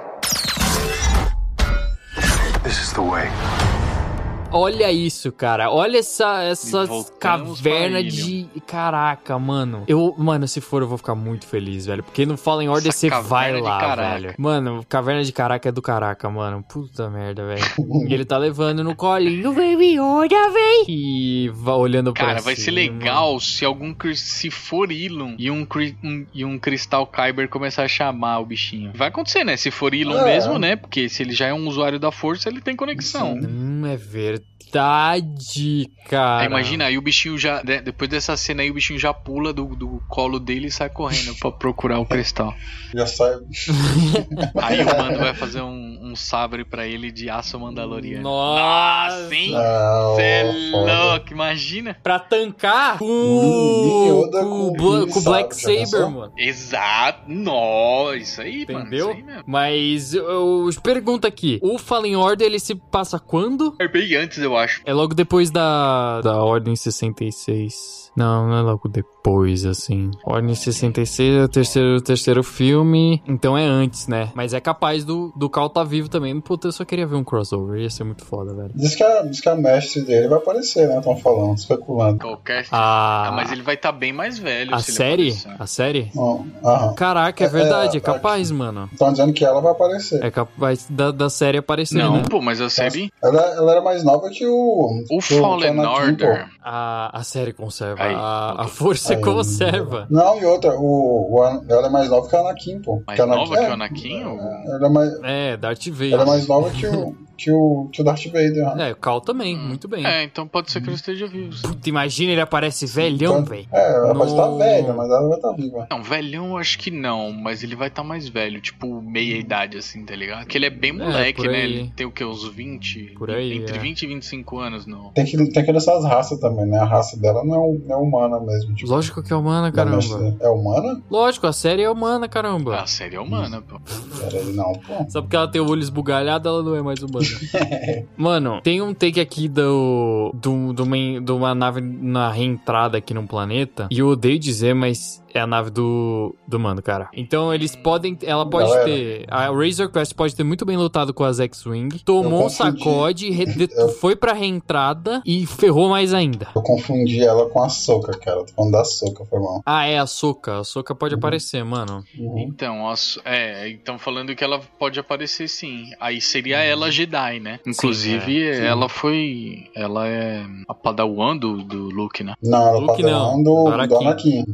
This is the way. Olha isso, cara. Olha essa, essa caverna de. Caraca, mano. Eu, mano, se for, eu vou ficar muito feliz, velho. Porque no Fallen Order Essa você vai lá, caraca. velho. Mano, caverna de caraca é do caraca, mano. Puta merda, velho. e ele tá levando no colinho, baby, olha, véi. E vai olhando pra Cara, vai ser cima. legal se algum cri- se for Elon e um, um- e um Cristal Kyber começar a chamar o bichinho. Vai acontecer, né? Se for Elon É. mesmo, né? Porque se ele já é um usuário da força, ele tem conexão. Hum, é verdade, cara. Aí imagina, aí o bichinho já. de- Depois dessa cena aí, o bichinho já pula do, do colo dele e sai correndo pra procurar o cristal. Já sai. Aí o mano vai fazer um, um sabre pra ele de aço mandaloriano. Nossa, hein? Não, Cê é louco, imagina? Pra tancar com, Hum, Yoda com, com com o Black Saber, mano. Exato. Nó, isso aí, mano. Entendeu? Isso aí mesmo. Mas eu, eu pergunto aqui: o Fallen Order ele se passa quando? É bem antes, eu acho. É logo depois da, da Ordem 66. Não, não é logo depois, assim. Ordem 66 é o terceiro, o terceiro filme, então é antes, né? Mas é capaz do, do Cal tá vivo também. Puta, eu só queria ver um crossover, ia ser muito foda, velho. Diz que, a, diz que a mestre dele vai aparecer, né? Estão falando, especulando. Qualquer. A, Ah, mas ele vai estar bem mais velho. a série? A série? Aham. Caraca, é É, verdade, é, é, capaz, mano. Estão dizendo que ela vai aparecer. É capaz da, da série aparecer, Não, né? pô, mas a série. Ela, ela era mais nova que o. O que Fallen Order. A, a série conserva, Aí, a, a força Aí. conserva. Não, e outra, o, o ela é mais nova que a Anakin, pô. Mais nova é, que o Anakin? ou- Ela é mais, É, Darth Vader. ela é mais nova que o, que o, que o Darth Vader. né? É, o Cal também, muito bem. É, então pode ser que ele esteja vivo. sim. Puta, imagina ele aparece velhão, Então, velho. É, ela pode estar No- velha, mas ela vai estar viva. Não, velhão eu acho que não, mas ele vai estar mais velho, tipo meia idade assim, tá ligado? Porque ele é bem moleque, por né? Ele tem o que, uns 20? Por aí, Entre é. 20 e 25 anos, não. Tem que, tem que olhar as raças também, né? A raça dela não é, não é humana mesmo. Tipo, Lógico que é humana, mestre caramba. É humana? Lógico, a série é humana, caramba. A série é humana, pô. Peraí, não, pô. Só porque ela tem o olho esbugalhado, ela não é mais humana. Mano, tem um take aqui do, do, do uma, de uma nave na reentrada aqui num planeta. E eu odeio dizer, mas é a nave do, do mano, cara. Então eles podem. Ela pode Galera. ter. A Razor Crest pode ter muito bem lutado com as X-Wing. Tomou um sacode, re- de- Eu- foi pra reentrada e ferrou mais ainda. Eu confundi ela com a Soca, cara. Tô falando da Soca, foi mal. Ah, é a Soca. A Soca pode aparecer, mano. Uhum. Então, as- é, então falando que ela pode aparecer sim. Aí seria ela Jedi, né? Inclusive, é, sim. ela foi. Ela é a Padawan do, do Luke, né? Não, ela Luke não, do, do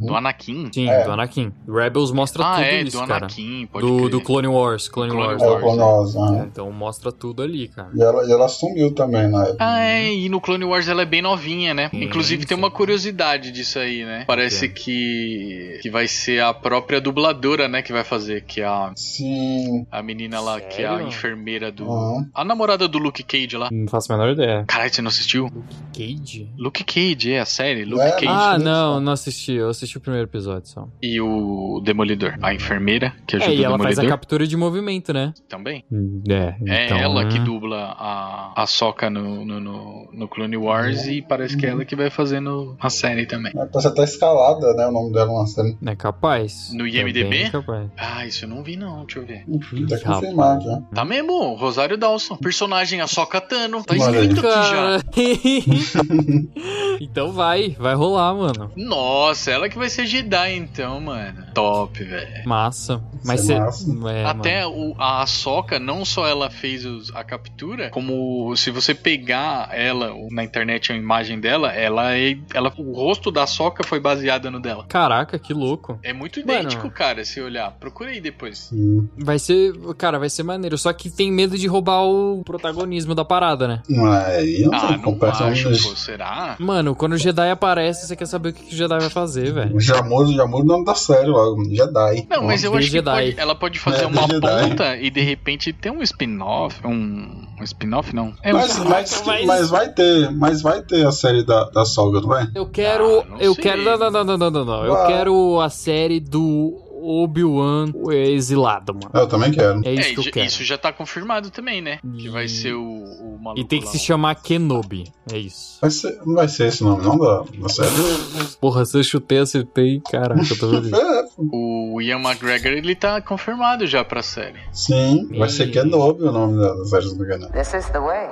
do Anakin. Anakin. Sim, É. do Anakin. Rebels mostra ah, tudo é, isso, do cara. Anakin, pode Do, crer. do Clone Wars. Clone, Clone Wars. É o Wars, Clone Wars, É, aham. então mostra tudo ali, cara. E ela, e ela sumiu também na época. Ah, é, e no Clone Wars ela é bem novinha, né? Sim, Inclusive tem sim. uma curiosidade disso aí, né? Parece É. que que vai ser a própria dubladora, né, que vai fazer, que é a, Sim. a menina lá, que é a Sério? enfermeira do... Aham. A namorada do Luke Cage lá. Não faço a menor ideia. Caralho, você não assistiu? Cage? Luke Cage, é a série, Luke É, Cage. Ah, não, não assisti. Eu assisti o primeiro episódio E o Demolidor, a enfermeira que ajuda É, e o ela faz a captura de movimento, né? também. É, É então... ela que dubla a, a Soca no, no, no, no Clone Wars e parece que é ela que vai fazer no, a série também. É, Parece até escalada, né? O nome dela na série. É capaz. No É IMDb? bem capaz. Ah, isso eu não vi não, deixa eu ver. Tá confirmado já. Tá mesmo, Rosário Dawson. Personagem a Soca Tano. Tá escrito aqui já. Então vai, vai rolar, mano. Nossa, ela que vai ser Jedi então, mano. Top, velho. Massa. Mas é você. massa. É, Até o, a Soca, não só ela fez os- a captura, como se você pegar ela o- na internet a imagem dela, ela é. Ela, o rosto da Soca foi baseado no dela. Caraca, que louco. É muito Mano. idêntico, cara, se olhar. Procura aí depois. Vai ser. Cara, vai ser maneiro. Só que tem medo de roubar o protagonismo da parada, né? Aí não Ah, não acho, pô, será? Mano, quando o Jedi aparece, você quer saber o que que o Jedi vai fazer, velho. Já muda, já muda o nome da série logo. Jedi. Não, mas eu acho que pode- ela pode fazer É, uma ponta e de repente ter um spin-off. Um, um spin-off, não. É um Mas, mas, mas- mas vai ter, mas vai ter a série da, da Solga, não vai? Eu quero. Ah, não eu sei. quero. Não, não, não, não, não, não, não. Eu Vai. quero a série do Obi-Wan exilado, mano. Eu também quero. É isso É, que eu já- quero. isso já tá confirmado também, né? Que vai E- ser o, o maluco E tem que lá, se chamar Kenobi. É isso. Vai ser, não vai ser esse nome, não, da, da série? Porra, se eu chutei, acertei. Caraca, eu tô vendo. É, O Ian McGregor, ele tá confirmado já pra série. sim, vai ser E- Kenobi o nome da, série, não me engano. This is the way.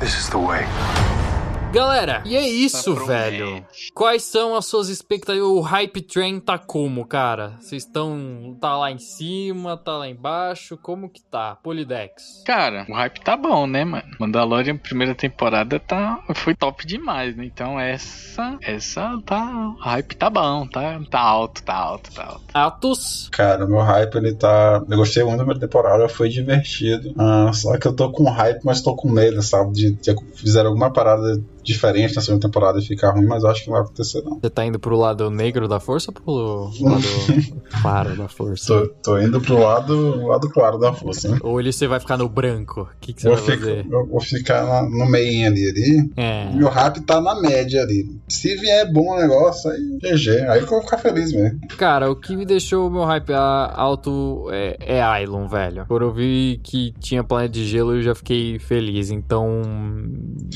This is the way. Galera, e é isso, Tá velho. Quais são as suas expectativas? O hype train tá como, cara? Vocês estão. Tá lá em cima, tá lá embaixo? Como que tá? Polidex. Cara, o hype tá bom, né, mano? Mandalorian, primeira temporada, tá, foi top demais, né? Então essa, essa tá, o hype tá bom, tá, tá alto, tá alto, tá alto. Atos. Cara, o meu hype, ele tá. Eu gostei muito da primeira temporada, foi divertido. Ah, só que eu tô com hype, mas tô com medo, sabe? De, de fizer alguma parada diferente na segunda temporada e ficar ruim, mas acho que não vai acontecer, não. Você tá indo pro lado negro da força ou pro lado claro da força? Tô, tô indo pro lado, lado claro da força, né? Ou ele você vai ficar no branco? O que, que você Vou, vai ficar, fazer? eu vou ficar na- no meio ali, ali. É. Meu hype tá na média ali. Se vier bom o negócio, aí GG. Aí eu vou ficar feliz mesmo. Cara, o que me deixou o meu hype alto é, é velho. Quando eu vi que tinha planeta de gelo, eu já fiquei feliz. Então,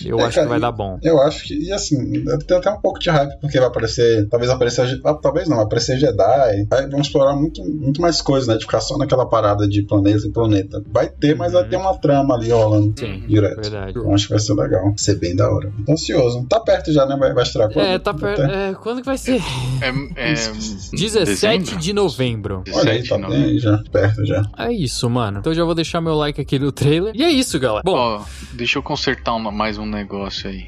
eu É, acho cara, que vai e- dar bom. Eu acho que, e assim, eu tenho até um pouco de hype, porque vai aparecer, talvez aparecer, ah, talvez não, vai aparecer Jedi, aí vão explorar muito, muito mais coisas, né, de ficar só naquela parada de planeta em planeta. Vai ter, mas vai ter uma trama ali rolando Sim, direto. verdade. Eu acho que vai ser legal, vai ser bem da hora. Tô ansioso. Tá perto já, né, vai, vai estrear quando? É, tá perto. É, quando que vai ser? É, é 17 dezembro? de novembro. Olha aí, 17 tá bem já, perto já. É isso, mano. Então eu já vou deixar meu like aqui no trailer. E é isso, galera. Bom, Ó, deixa eu consertar uma- mais um negócio aí.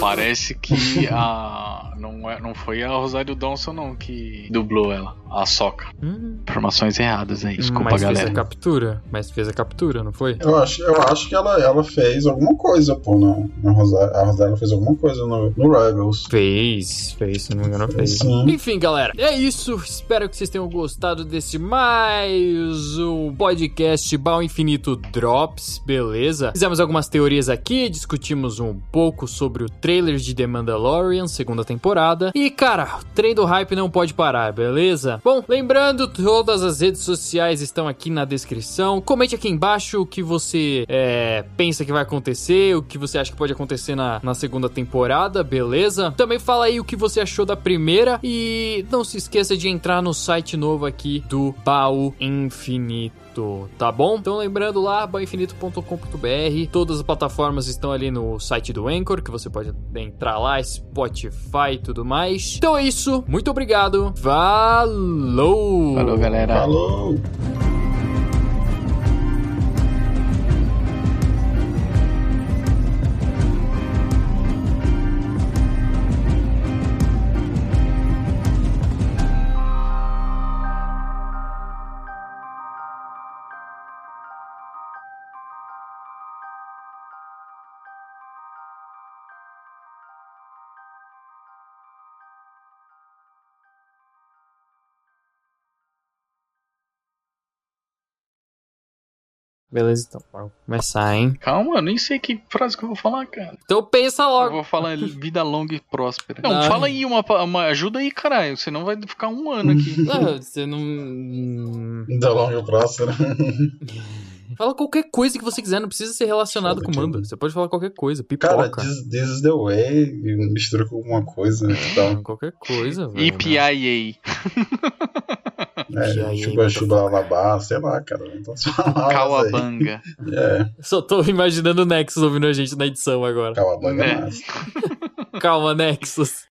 Parece que a. Não, é, não foi a Rosário Dawson, não, que dublou ela. A Soca. hum, Informações erradas aí, desculpa, mas galera. fez a captura. Mas fez a captura, não foi? Eu acho, eu acho que ela, ela fez alguma coisa, pô, na, na Rosário. A Rosário fez alguma coisa no, no Rebels. Fez, fez, se não me engano, fez. Sim. Enfim, galera, é isso. Espero que vocês tenham gostado desse mais um podcast Bal Infinito Drops, beleza? Fizemos algumas teorias aqui, discutimos um pouco sobre o trailer de The Mandalorian, segunda temporada. E, cara, o trem do hype não pode parar, beleza? Bom, lembrando, todas as redes sociais estão aqui na descrição. Comente aqui embaixo o que você é, pensa que vai acontecer, o que você acha que pode acontecer na, na segunda temporada, beleza? Também fala aí o que você achou da primeira e não se esqueça de entrar no site novo aqui do Baú Infinito. Tá bom? Então lembrando lá, bainfinito.com.br. Todas as plataformas estão ali no site do Anchor, que você pode entrar lá, Spotify e tudo mais. Então é isso. Muito obrigado. Falou! Falou, galera. Falou! Beleza, então. Vamos começar, hein? Calma, eu nem sei que frase que eu vou falar, cara. Então pensa Eu logo. vou falar vida longa e próspera. Não, Ai. fala aí uma, uma ajuda aí, caralho. Senão vai ficar um ano aqui. Não, você não. hum, Da longa próxima. Fala qualquer coisa que você quiser, não precisa ser relacionado com o mando. Você pode falar qualquer coisa, Cara, pipoca. this, this is the way. e Mistura com alguma coisa. né, e tal. Qualquer coisa, velho. EPIA. É, chuba chuba lalabá, sei lá, cara. Cauabanga. É. Só tô imaginando o Nexus ouvindo a gente na edição agora. Cauabanga é É. massa. Calma, Nexus.